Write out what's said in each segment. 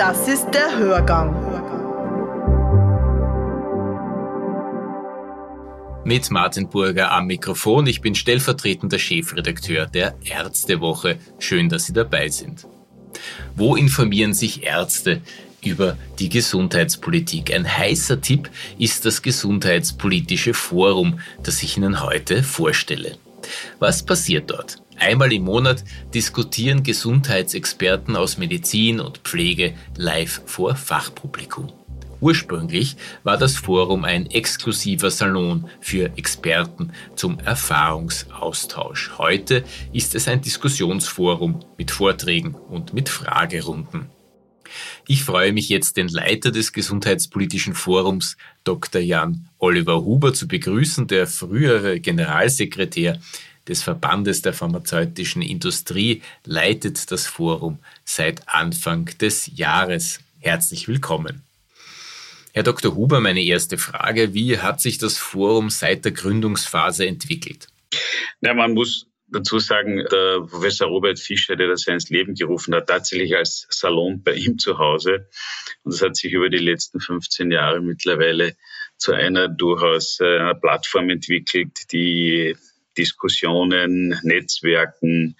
Das ist der Hörgang. Mit Martin Burger am Mikrofon. Ich bin stellvertretender Chefredakteur der Ärztewoche. Schön, dass Sie dabei sind. Wo informieren sich Ärzte über die Gesundheitspolitik? Ein heißer Tipp ist das Gesundheitspolitische Forum, das ich Ihnen heute vorstelle. Was passiert dort? Einmal im Monat diskutieren Gesundheitsexperten aus Medizin und Pflege live vor Fachpublikum. Ursprünglich war das Forum ein exklusiver Salon für Experten zum Erfahrungsaustausch. Heute ist es ein Diskussionsforum mit Vorträgen und mit Fragerunden. Ich freue mich jetzt, den Leiter des Gesundheitspolitischen Forums, Dr. Jan Oliver Huber, zu begrüßen, der frühere Generalsekretär des Verbandes der pharmazeutischen Industrie, leitet das Forum seit Anfang des Jahres. Herzlich willkommen. Herr Dr. Huber, meine erste Frage. Wie hat sich das Forum seit der Gründungsphase entwickelt? Ja, man muss dazu sagen, der Professor Robert Fischer, der das ja ins Leben gerufen hat, tatsächlich als Salon bei ihm zu Hause. Und das hat sich über die letzten 15 Jahre mittlerweile zu einer durchaus äh, einer Plattform entwickelt, die Diskussionen, Netzwerken,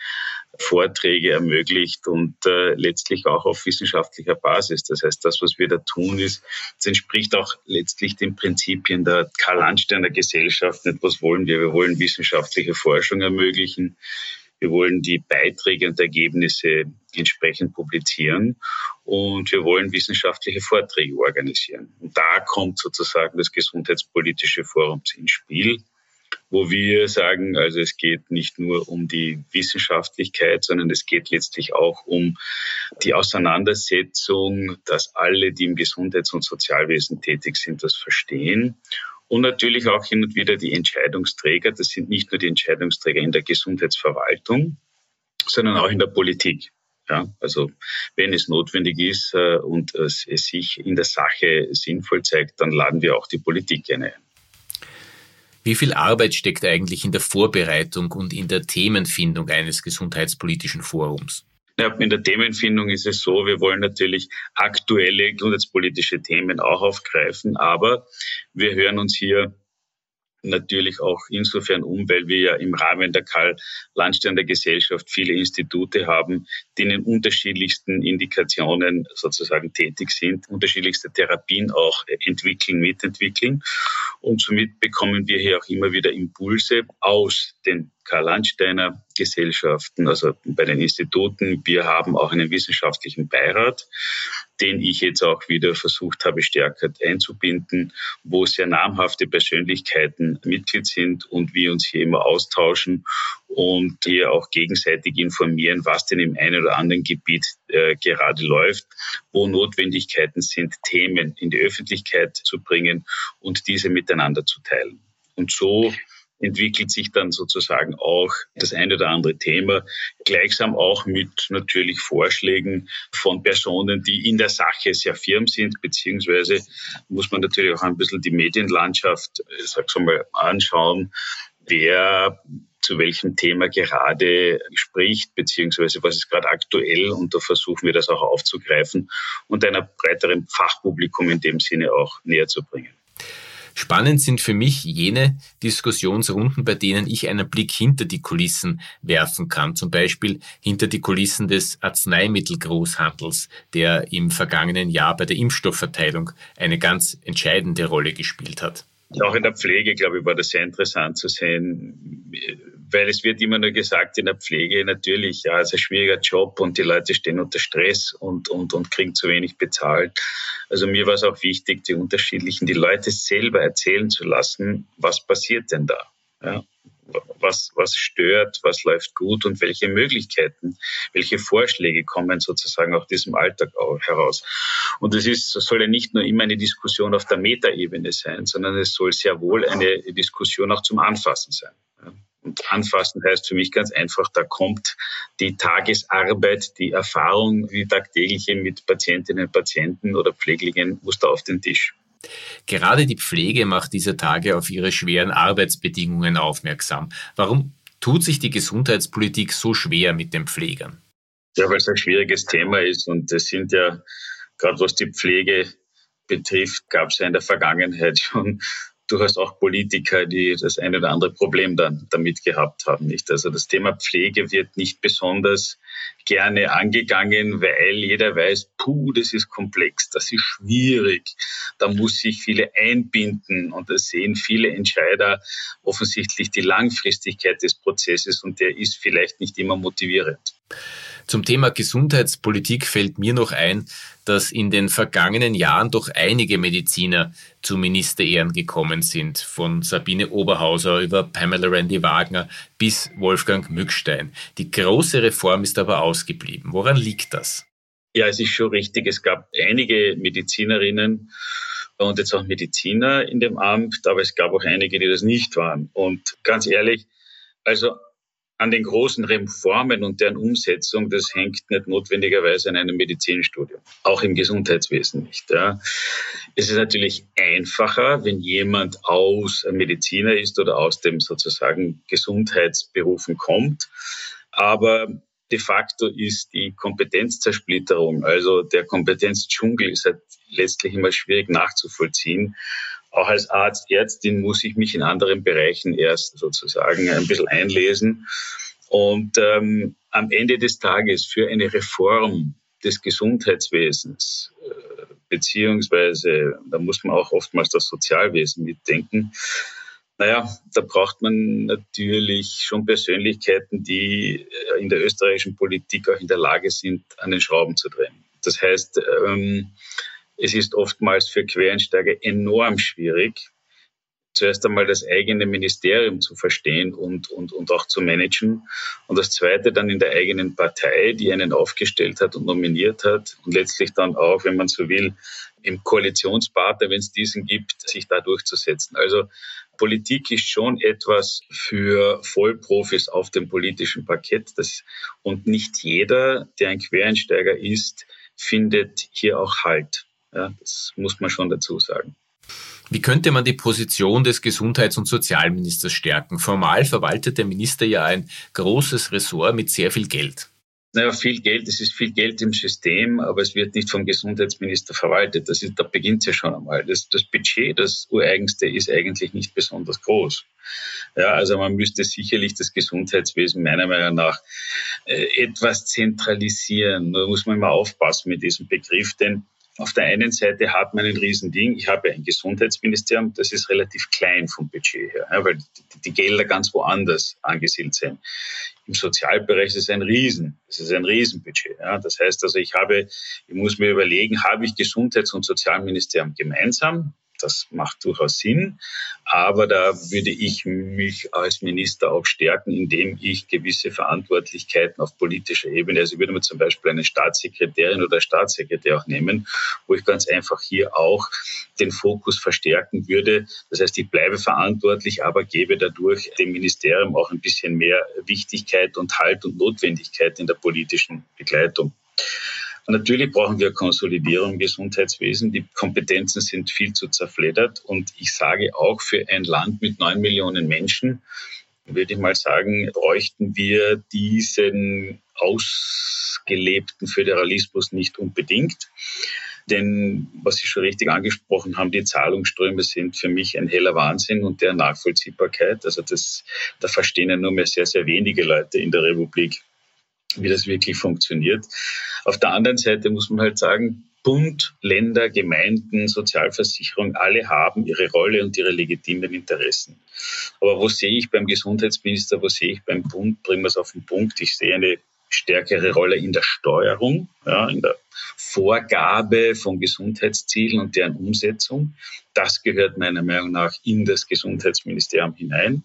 Vorträge ermöglicht und äh, letztlich auch auf wissenschaftlicher Basis. Das heißt, das, was wir da tun, ist, es entspricht auch letztlich den Prinzipien der Karl-Landsteiner Gesellschaft. Nicht, was wollen wir? Wir wollen wissenschaftliche Forschung ermöglichen. Wir wollen die Beiträge und Ergebnisse entsprechend publizieren und wir wollen wissenschaftliche Vorträge organisieren. Und da kommt sozusagen das Gesundheitspolitische Forum ins Spiel wo wir sagen, also es geht nicht nur um die Wissenschaftlichkeit, sondern es geht letztlich auch um die Auseinandersetzung, dass alle, die im Gesundheits- und Sozialwesen tätig sind, das verstehen. Und natürlich auch hin und wieder die Entscheidungsträger. Das sind nicht nur die Entscheidungsträger in der Gesundheitsverwaltung, sondern auch in der Politik. Ja, also wenn es notwendig ist äh, und es, es sich in der Sache sinnvoll zeigt, dann laden wir auch die Politik gerne ein. Wie viel Arbeit steckt eigentlich in der Vorbereitung und in der Themenfindung eines gesundheitspolitischen Forums? In der Themenfindung ist es so, wir wollen natürlich aktuelle gesundheitspolitische Themen auch aufgreifen, aber wir hören uns hier natürlich auch insofern um, weil wir ja im Rahmen der Karl-Landsteiner Gesellschaft viele Institute haben, die in den unterschiedlichsten Indikationen sozusagen tätig sind, unterschiedlichste Therapien auch entwickeln, mitentwickeln. Und somit bekommen wir hier auch immer wieder Impulse aus den Karl-Landsteiner Gesellschaften, also bei den Instituten. Wir haben auch einen wissenschaftlichen Beirat, den ich jetzt auch wieder versucht habe, stärker einzubinden, wo sehr namhafte Persönlichkeiten Mitglied sind und wir uns hier immer austauschen und hier auch gegenseitig informieren, was denn im einen oder anderen Gebiet äh, gerade läuft, wo Notwendigkeiten sind, Themen in die Öffentlichkeit zu bringen und diese miteinander zu teilen. Und so entwickelt sich dann sozusagen auch das eine oder andere Thema, gleichsam auch mit natürlich Vorschlägen von Personen, die in der Sache sehr firm sind, beziehungsweise muss man natürlich auch ein bisschen die Medienlandschaft, sag's mal, anschauen, wer zu welchem Thema gerade spricht, beziehungsweise was ist gerade aktuell. Und da versuchen wir das auch aufzugreifen und einer breiteren Fachpublikum in dem Sinne auch näher zu bringen. Spannend sind für mich jene Diskussionsrunden, bei denen ich einen Blick hinter die Kulissen werfen kann, zum Beispiel hinter die Kulissen des Arzneimittelgroßhandels, der im vergangenen Jahr bei der Impfstoffverteilung eine ganz entscheidende Rolle gespielt hat. Auch in der Pflege, glaube ich, war das sehr interessant zu sehen, weil es wird immer nur gesagt, in der Pflege natürlich, ja, es ist ein schwieriger Job und die Leute stehen unter Stress und, und, und kriegen zu wenig bezahlt. Also mir war es auch wichtig, die unterschiedlichen, die Leute selber erzählen zu lassen, was passiert denn da? Ja, was, was stört, was läuft gut und welche Möglichkeiten, welche Vorschläge kommen sozusagen aus diesem Alltag heraus. Und es ist, soll ja nicht nur immer eine Diskussion auf der Metaebene sein, sondern es soll sehr wohl eine Diskussion auch zum Anfassen sein. Und anfassen heißt für mich ganz einfach, da kommt die Tagesarbeit, die Erfahrung, die tagtägliche mit Patientinnen und Patienten oder Pfleglingen muss da auf den Tisch. Gerade die Pflege macht dieser Tage auf ihre schweren Arbeitsbedingungen aufmerksam. Warum tut sich die Gesundheitspolitik so schwer mit den Pflegern? Ja, weil es ein schwieriges Thema ist und es sind ja gerade was die Pflege betrifft, gab es ja in der Vergangenheit schon durchaus auch Politiker, die das eine oder andere Problem dann damit gehabt haben. Nicht? Also das Thema Pflege wird nicht besonders gerne angegangen, weil jeder weiß, puh, das ist komplex, das ist schwierig, da muss sich viele einbinden und da sehen viele Entscheider offensichtlich die Langfristigkeit des Prozesses und der ist vielleicht nicht immer motivierend. Zum Thema Gesundheitspolitik fällt mir noch ein, dass in den vergangenen Jahren doch einige Mediziner zu Ministerehren gekommen sind, von Sabine Oberhauser über Pamela Randy Wagner bis Wolfgang Mückstein. Die große Reform ist aber ausgeblieben. Woran liegt das? Ja, es ist schon richtig. Es gab einige Medizinerinnen und jetzt auch Mediziner in dem Amt, aber es gab auch einige, die das nicht waren. Und ganz ehrlich, also an den großen Reformen und deren Umsetzung, das hängt nicht notwendigerweise an einem Medizinstudium, auch im Gesundheitswesen nicht. Ja. Es ist natürlich einfacher, wenn jemand aus Mediziner ist oder aus dem sozusagen Gesundheitsberufen kommt, aber de facto ist die Kompetenzzersplitterung, also der Kompetenzdschungel ist halt letztlich immer schwierig nachzuvollziehen. Auch als Arzt, Ärztin muss ich mich in anderen Bereichen erst sozusagen ein bisschen einlesen. Und ähm, am Ende des Tages für eine Reform des Gesundheitswesens, äh, beziehungsweise da muss man auch oftmals das Sozialwesen mitdenken, naja, da braucht man natürlich schon Persönlichkeiten, die äh, in der österreichischen Politik auch in der Lage sind, an den Schrauben zu drehen. Das heißt, ähm, es ist oftmals für Quereinsteiger enorm schwierig, zuerst einmal das eigene Ministerium zu verstehen und, und, und auch zu managen. Und das zweite dann in der eigenen Partei, die einen aufgestellt hat und nominiert hat und letztlich dann auch, wenn man so will, im Koalitionspartner, wenn es diesen gibt, sich da durchzusetzen. Also Politik ist schon etwas für Vollprofis auf dem politischen Parkett. Das, und nicht jeder, der ein Quereinsteiger ist, findet hier auch Halt. Ja, das muss man schon dazu sagen. Wie könnte man die Position des Gesundheits- und Sozialministers stärken? Formal verwaltet der Minister ja ein großes Ressort mit sehr viel Geld. Naja, viel Geld, es ist viel Geld im System, aber es wird nicht vom Gesundheitsminister verwaltet. Das ist, da beginnt es ja schon einmal. Das, das Budget, das ureigenste, ist eigentlich nicht besonders groß. Ja, also man müsste sicherlich das Gesundheitswesen meiner Meinung nach äh, etwas zentralisieren. Da muss man immer aufpassen mit diesem Begriff, denn auf der einen Seite hat man ein Riesending. Ich habe ein Gesundheitsministerium, das ist relativ klein vom Budget her, weil die Gelder ganz woanders angesiedelt sind. Im Sozialbereich ist ein Riesen, das ist ein Riesenbudget. Ja. Das heißt also, ich habe, ich muss mir überlegen, habe ich Gesundheits- und Sozialministerium gemeinsam? Das macht durchaus Sinn. Aber da würde ich mich als Minister auch stärken, indem ich gewisse Verantwortlichkeiten auf politischer Ebene, also ich würde mir zum Beispiel eine Staatssekretärin oder Staatssekretär auch nehmen, wo ich ganz einfach hier auch den Fokus verstärken würde. Das heißt, ich bleibe verantwortlich, aber gebe dadurch dem Ministerium auch ein bisschen mehr Wichtigkeit und Halt und Notwendigkeit in der politischen Begleitung. Natürlich brauchen wir Konsolidierung im Gesundheitswesen. Die Kompetenzen sind viel zu zerfleddert. Und ich sage auch, für ein Land mit neun Millionen Menschen, würde ich mal sagen, bräuchten wir diesen ausgelebten Föderalismus nicht unbedingt. Denn, was Sie schon richtig angesprochen haben, die Zahlungsströme sind für mich ein heller Wahnsinn und der Nachvollziehbarkeit. Also das, da verstehen ja nur mehr sehr, sehr wenige Leute in der Republik, wie das wirklich funktioniert. Auf der anderen Seite muss man halt sagen, Bund, Länder, Gemeinden, Sozialversicherung, alle haben ihre Rolle und ihre legitimen Interessen. Aber wo sehe ich beim Gesundheitsminister, wo sehe ich beim Bund, bringen wir es auf den Punkt, ich sehe eine stärkere Rolle in der Steuerung, ja, in der Vorgabe von Gesundheitszielen und deren Umsetzung. Das gehört meiner Meinung nach in das Gesundheitsministerium hinein.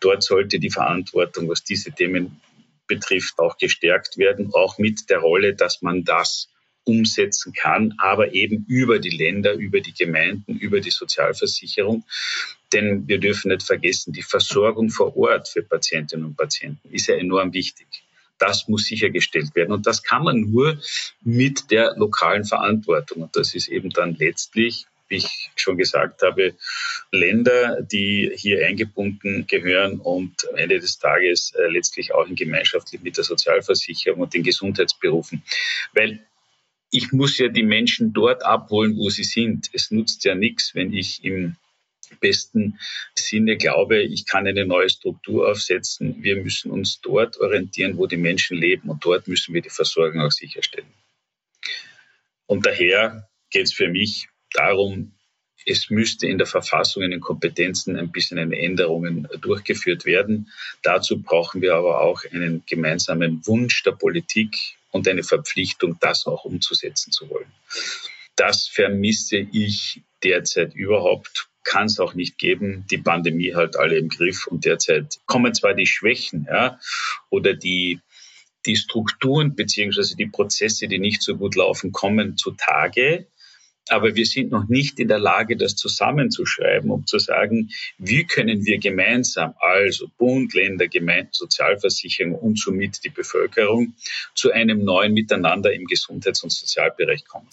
Dort sollte die Verantwortung, was diese Themen betrifft, auch gestärkt werden, auch mit der Rolle, dass man das umsetzen kann, aber eben über die Länder, über die Gemeinden, über die Sozialversicherung. Denn wir dürfen nicht vergessen, die Versorgung vor Ort für Patientinnen und Patienten ist ja enorm wichtig. Das muss sichergestellt werden. Und das kann man nur mit der lokalen Verantwortung. Und das ist eben dann letztlich ich schon gesagt habe, Länder, die hier eingebunden gehören und am Ende des Tages äh, letztlich auch in Gemeinschaft mit der Sozialversicherung und den Gesundheitsberufen. Weil ich muss ja die Menschen dort abholen, wo sie sind. Es nutzt ja nichts, wenn ich im besten Sinne glaube, ich kann eine neue Struktur aufsetzen. Wir müssen uns dort orientieren, wo die Menschen leben und dort müssen wir die Versorgung auch sicherstellen. Und daher geht es für mich darum, es müsste in der Verfassung, in den Kompetenzen ein bisschen Änderungen durchgeführt werden. Dazu brauchen wir aber auch einen gemeinsamen Wunsch der Politik und eine Verpflichtung, das auch umzusetzen zu wollen. Das vermisse ich derzeit überhaupt kann es auch nicht geben. Die Pandemie hat alle im Griff und derzeit kommen zwar die Schwächen ja, oder die, die Strukturen beziehungsweise die Prozesse, die nicht so gut laufen, kommen zutage. Aber wir sind noch nicht in der Lage, das zusammenzuschreiben, um zu sagen, wie können wir gemeinsam, also Bund, Länder, Gemeinden, Sozialversicherung und somit die Bevölkerung, zu einem neuen Miteinander im Gesundheits- und Sozialbereich kommen.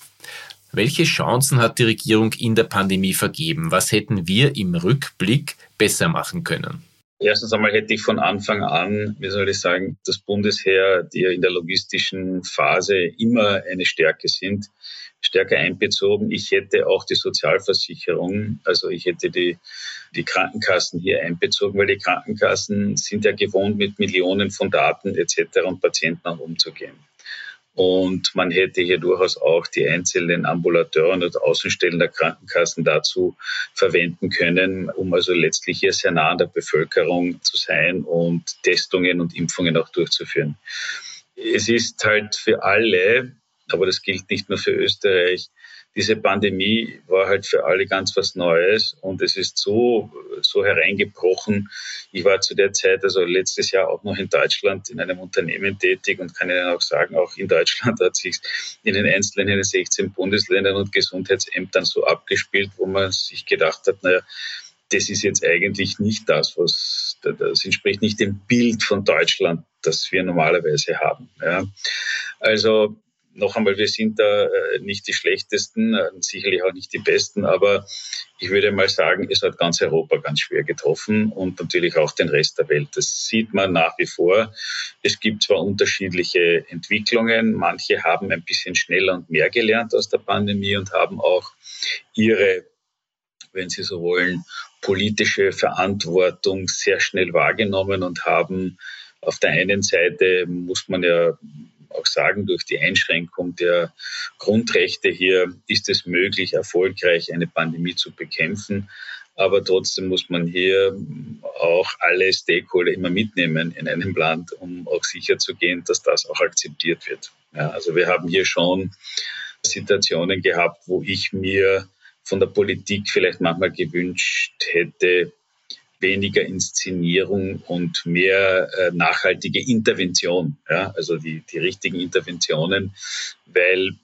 Welche Chancen hat die Regierung in der Pandemie vergeben? Was hätten wir im Rückblick besser machen können? Erstens einmal hätte ich von Anfang an, wie soll ich sagen, das Bundesheer, die ja in der logistischen Phase immer eine Stärke sind, stärker einbezogen. Ich hätte auch die Sozialversicherung, also ich hätte die, die Krankenkassen hier einbezogen, weil die Krankenkassen sind ja gewohnt, mit Millionen von Daten etc. und Patienten auch umzugehen. Und man hätte hier durchaus auch die einzelnen Ambulateuren und Außenstellen der Krankenkassen dazu verwenden können, um also letztlich hier sehr nah an der Bevölkerung zu sein und Testungen und Impfungen auch durchzuführen. Es ist halt für alle, aber das gilt nicht nur für Österreich, diese Pandemie war halt für alle ganz was Neues und es ist so, so hereingebrochen. Ich war zu der Zeit, also letztes Jahr auch noch in Deutschland in einem Unternehmen tätig und kann Ihnen auch sagen, auch in Deutschland hat sich in den einzelnen 16 Bundesländern und Gesundheitsämtern so abgespielt, wo man sich gedacht hat, naja, das ist jetzt eigentlich nicht das, was, das entspricht nicht dem Bild von Deutschland, das wir normalerweise haben. Ja. Also noch einmal, wir sind da äh, nicht die schlechtesten, äh, sicherlich auch nicht die besten, aber ich würde mal sagen, es hat ganz Europa ganz schwer getroffen und natürlich auch den Rest der Welt. Das sieht man nach wie vor. Es gibt zwar unterschiedliche Entwicklungen, manche haben ein bisschen schneller und mehr gelernt aus der Pandemie und haben auch ihre, wenn Sie so wollen, politische Verantwortung sehr schnell wahrgenommen und haben auf der einen Seite muss man ja auch sagen, durch die Einschränkung der Grundrechte hier ist es möglich, erfolgreich eine Pandemie zu bekämpfen. Aber trotzdem muss man hier auch alle Stakeholder immer mitnehmen in einem Land, um auch sicherzugehen, dass das auch akzeptiert wird. Ja, also wir haben hier schon Situationen gehabt, wo ich mir von der Politik vielleicht manchmal gewünscht hätte, weniger Inszenierung und mehr äh, nachhaltige Intervention, ja, also die, die richtigen Interventionen, weil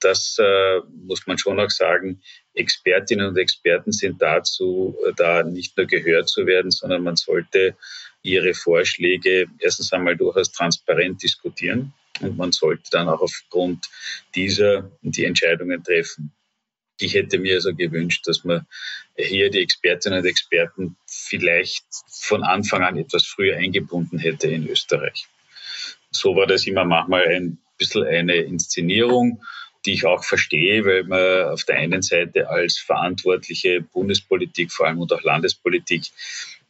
das äh, muss man schon auch sagen, Expertinnen und Experten sind dazu, äh, da nicht nur gehört zu werden, sondern man sollte ihre Vorschläge erstens einmal durchaus transparent diskutieren und man sollte dann auch aufgrund dieser die Entscheidungen treffen. Ich hätte mir also gewünscht, dass man hier die Expertinnen und Experten vielleicht von Anfang an etwas früher eingebunden hätte in Österreich. So war das immer manchmal ein bisschen eine Inszenierung, die ich auch verstehe, weil man auf der einen Seite als verantwortliche Bundespolitik, vor allem und auch Landespolitik,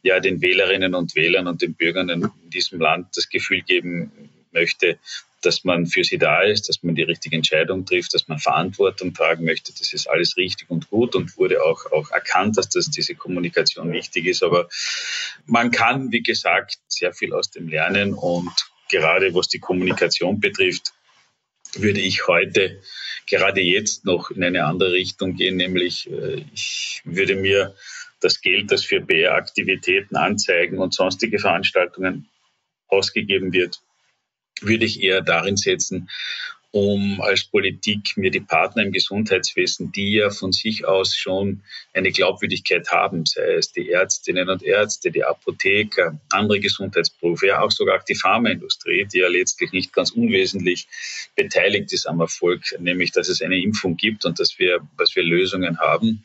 ja den Wählerinnen und Wählern und den Bürgern in diesem Land das Gefühl geben möchte, dass man für sie da ist, dass man die richtige Entscheidung trifft, dass man Verantwortung tragen möchte. Das ist alles richtig und gut und wurde auch, auch erkannt, dass das, diese Kommunikation wichtig ist. Aber man kann, wie gesagt, sehr viel aus dem lernen und gerade was die Kommunikation betrifft, würde ich heute gerade jetzt noch in eine andere Richtung gehen, nämlich äh, ich würde mir das Geld, das für BR-Aktivitäten, Anzeigen und sonstige Veranstaltungen ausgegeben wird, würde ich eher darin setzen, um als Politik mir die Partner im Gesundheitswesen, die ja von sich aus schon eine Glaubwürdigkeit haben, sei es die Ärztinnen und Ärzte, die Apotheker, andere Gesundheitsberufe, ja auch sogar die Pharmaindustrie, die ja letztlich nicht ganz unwesentlich beteiligt ist am Erfolg, nämlich dass es eine Impfung gibt und dass wir, dass wir Lösungen haben,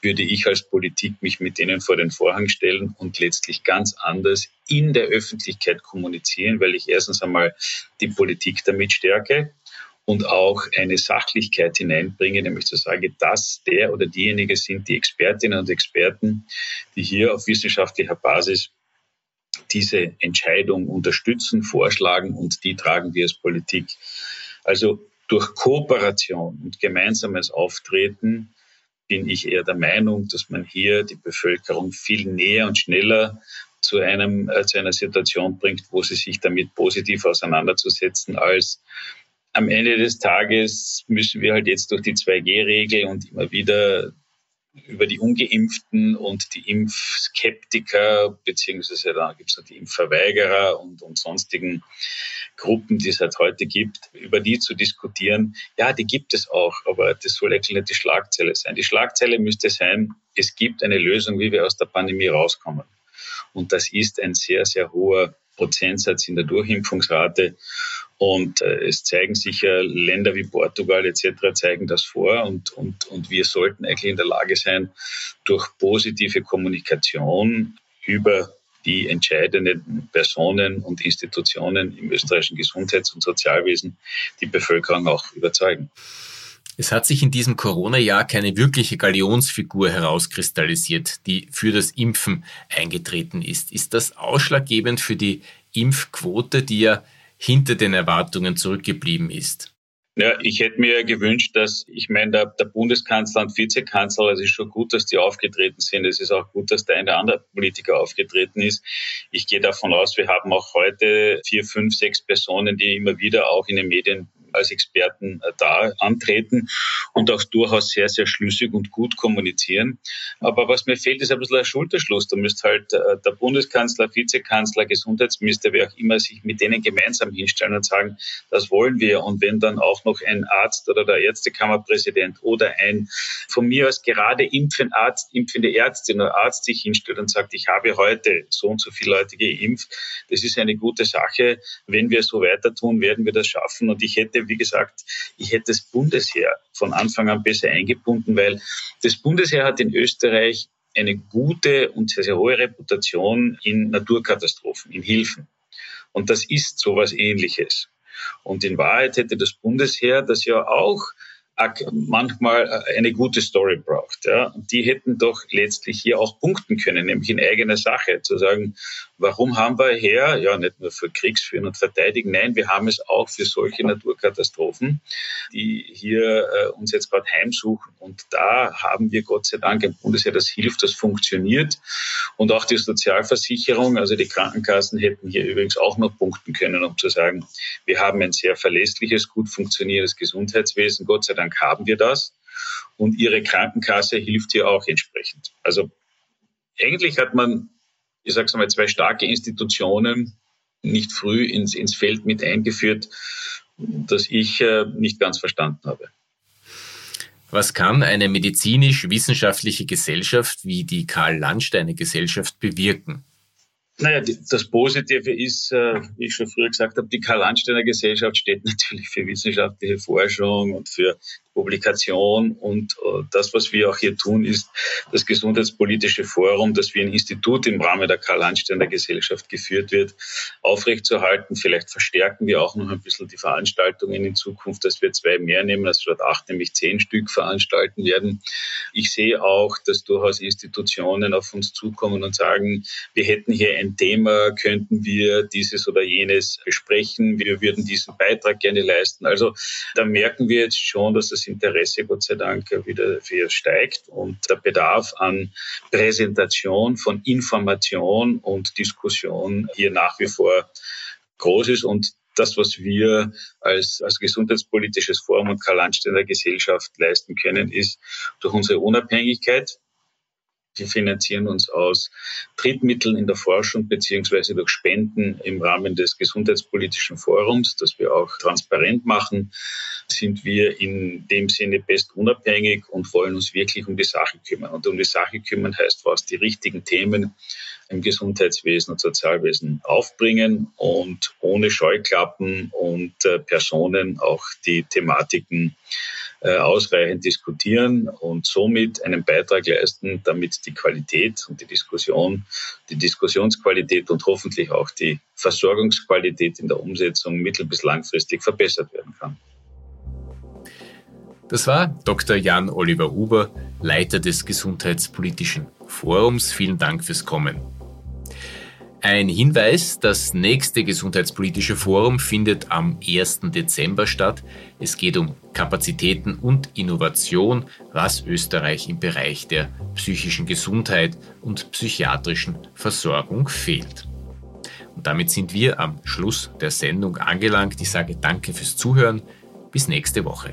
würde ich als Politik mich mit denen vor den Vorhang stellen und letztlich ganz anders in der Öffentlichkeit kommunizieren, weil ich erstens einmal die Politik damit stärke und auch eine Sachlichkeit hineinbringen, nämlich zu sagen, dass der oder diejenige sind die Expertinnen und Experten, die hier auf wissenschaftlicher Basis diese Entscheidung unterstützen, vorschlagen und die tragen wir als Politik. Also durch Kooperation und gemeinsames Auftreten bin ich eher der Meinung, dass man hier die Bevölkerung viel näher und schneller zu, einem, äh, zu einer Situation bringt, wo sie sich damit positiv auseinanderzusetzen, als am Ende des Tages müssen wir halt jetzt durch die 2G-Regel und immer wieder über die Ungeimpften und die Impfskeptiker, beziehungsweise da gibt es noch die Impfverweigerer und, und sonstigen Gruppen, die es halt heute gibt, über die zu diskutieren. Ja, die gibt es auch, aber das soll eigentlich nicht die Schlagzeile sein. Die Schlagzeile müsste sein, es gibt eine Lösung, wie wir aus der Pandemie rauskommen. Und das ist ein sehr, sehr hoher Prozentsatz in der Durchimpfungsrate. Und äh, es zeigen sicher Länder wie Portugal etc. zeigen das vor und, und, und wir sollten eigentlich in der Lage sein, durch positive Kommunikation über die entscheidenden Personen und Institutionen im österreichischen Gesundheits- und Sozialwesen die Bevölkerung auch überzeugen. Es hat sich in diesem Corona-Jahr keine wirkliche Galionsfigur herauskristallisiert, die für das Impfen eingetreten ist. Ist das ausschlaggebend für die Impfquote, die ja hinter den Erwartungen zurückgeblieben ist? Ja, ich hätte mir gewünscht, dass, ich meine, der, der Bundeskanzler und Vizekanzler, es ist schon gut, dass die aufgetreten sind. Es ist auch gut, dass der eine oder andere Politiker aufgetreten ist. Ich gehe davon aus, wir haben auch heute vier, fünf, sechs Personen, die immer wieder auch in den Medien als Experten äh, da antreten und auch durchaus sehr, sehr schlüssig und gut kommunizieren. Aber was mir fehlt, ist ein bisschen ein Schulterschluss. Da müsste halt äh, der Bundeskanzler, Vizekanzler, Gesundheitsminister, wer auch immer, sich mit denen gemeinsam hinstellen und sagen, das wollen wir. Und wenn dann auch noch ein Arzt oder der Ärztekammerpräsident oder ein von mir aus gerade impfende Arzt, impfende Ärztin oder Arzt sich hinstellt und sagt, ich habe heute so und so viele Leute geimpft, das ist eine gute Sache. Wenn wir so weiter tun, werden wir das schaffen. Und ich hätte hätte, wie gesagt, ich hätte das Bundesheer von Anfang an besser eingebunden, weil das Bundesheer hat in Österreich eine gute und sehr, sehr hohe Reputation in Naturkatastrophen, in Hilfen. Und das ist sowas ähnliches. Und in Wahrheit hätte das Bundesheer, das ja auch manchmal äh, eine gute Story braucht. Ja. Und die hätten doch letztlich hier auch punkten können, nämlich in eigener Sache, zu sagen, warum haben wir her, ja, nicht nur für Kriegsführen und Verteidigen, nein, wir haben es auch für solche Naturkatastrophen, die hier äh, uns jetzt gerade heimsuchen. Und da haben wir Gott sei Dank ein Bundesheer, das hilft, das funktioniert. Und auch die Sozialversicherung, also die Krankenkassen hätten hier übrigens auch noch punkten können, um zu sagen, wir haben ein sehr verlässliches, gut funktionierendes Gesundheitswesen. Gott sei Dank Dank haben wir das. Und Ihre Krankenkasse hilft hier auch entsprechend. Also eigentlich hat man, ich sage mal, zwei starke Institutionen nicht früh ins, ins Feld mit eingeführt, das ich äh, nicht ganz verstanden habe. Was kann eine medizinisch-wissenschaftliche Gesellschaft wie die Karl-Landsteiner-Gesellschaft bewirken? Naja, das Positive ist, äh, wie ich schon früher gesagt habe, die Karl-Landsteiner Gesellschaft steht natürlich für wissenschaftliche Forschung und für Publikation. Und äh, das, was wir auch hier tun, ist das Gesundheitspolitische Forum, das wie ein Institut im Rahmen der Karl-Landsteiner Gesellschaft geführt wird, aufrechtzuerhalten. Vielleicht verstärken wir auch noch ein bisschen die Veranstaltungen in Zukunft, dass wir zwei mehr nehmen, als statt acht, nämlich zehn Stück veranstalten werden. Ich sehe auch, dass durchaus Institutionen auf uns zukommen und sagen, wir hätten hier ein Thema, könnten wir dieses oder jenes besprechen, wir würden diesen Beitrag gerne leisten. Also da merken wir jetzt schon, dass das Interesse Gott sei Dank wieder, wieder steigt und der Bedarf an Präsentation von Information und Diskussion hier nach wie vor groß ist. Und das, was wir als, als gesundheitspolitisches Forum und Karl-Landsteiner Gesellschaft leisten können, ist durch unsere Unabhängigkeit, wir finanzieren uns aus Drittmitteln in der Forschung beziehungsweise durch Spenden im Rahmen des Gesundheitspolitischen Forums, das wir auch transparent machen, sind wir in dem Sinne best unabhängig und wollen uns wirklich um die Sache kümmern. Und um die Sache kümmern heißt was, die richtigen Themen im Gesundheitswesen und Sozialwesen aufbringen und ohne Scheuklappen und äh, Personen auch die Thematiken äh, ausreichend diskutieren und somit einen Beitrag leisten, damit die Qualität und die Diskussion, die Diskussionsqualität und hoffentlich auch die Versorgungsqualität in der Umsetzung mittel- bis langfristig verbessert werden kann. Das war Dr. Jan Oliver Huber, Leiter des Gesundheitspolitischen Forums. Vielen Dank fürs Kommen. Ein Hinweis, das nächste Gesundheitspolitische Forum findet am 1. Dezember statt. Es geht um Kapazitäten und Innovation, was Österreich im Bereich der psychischen Gesundheit und psychiatrischen Versorgung fehlt. Und damit sind wir am Schluss der Sendung angelangt. Ich sage danke fürs Zuhören. Bis nächste Woche.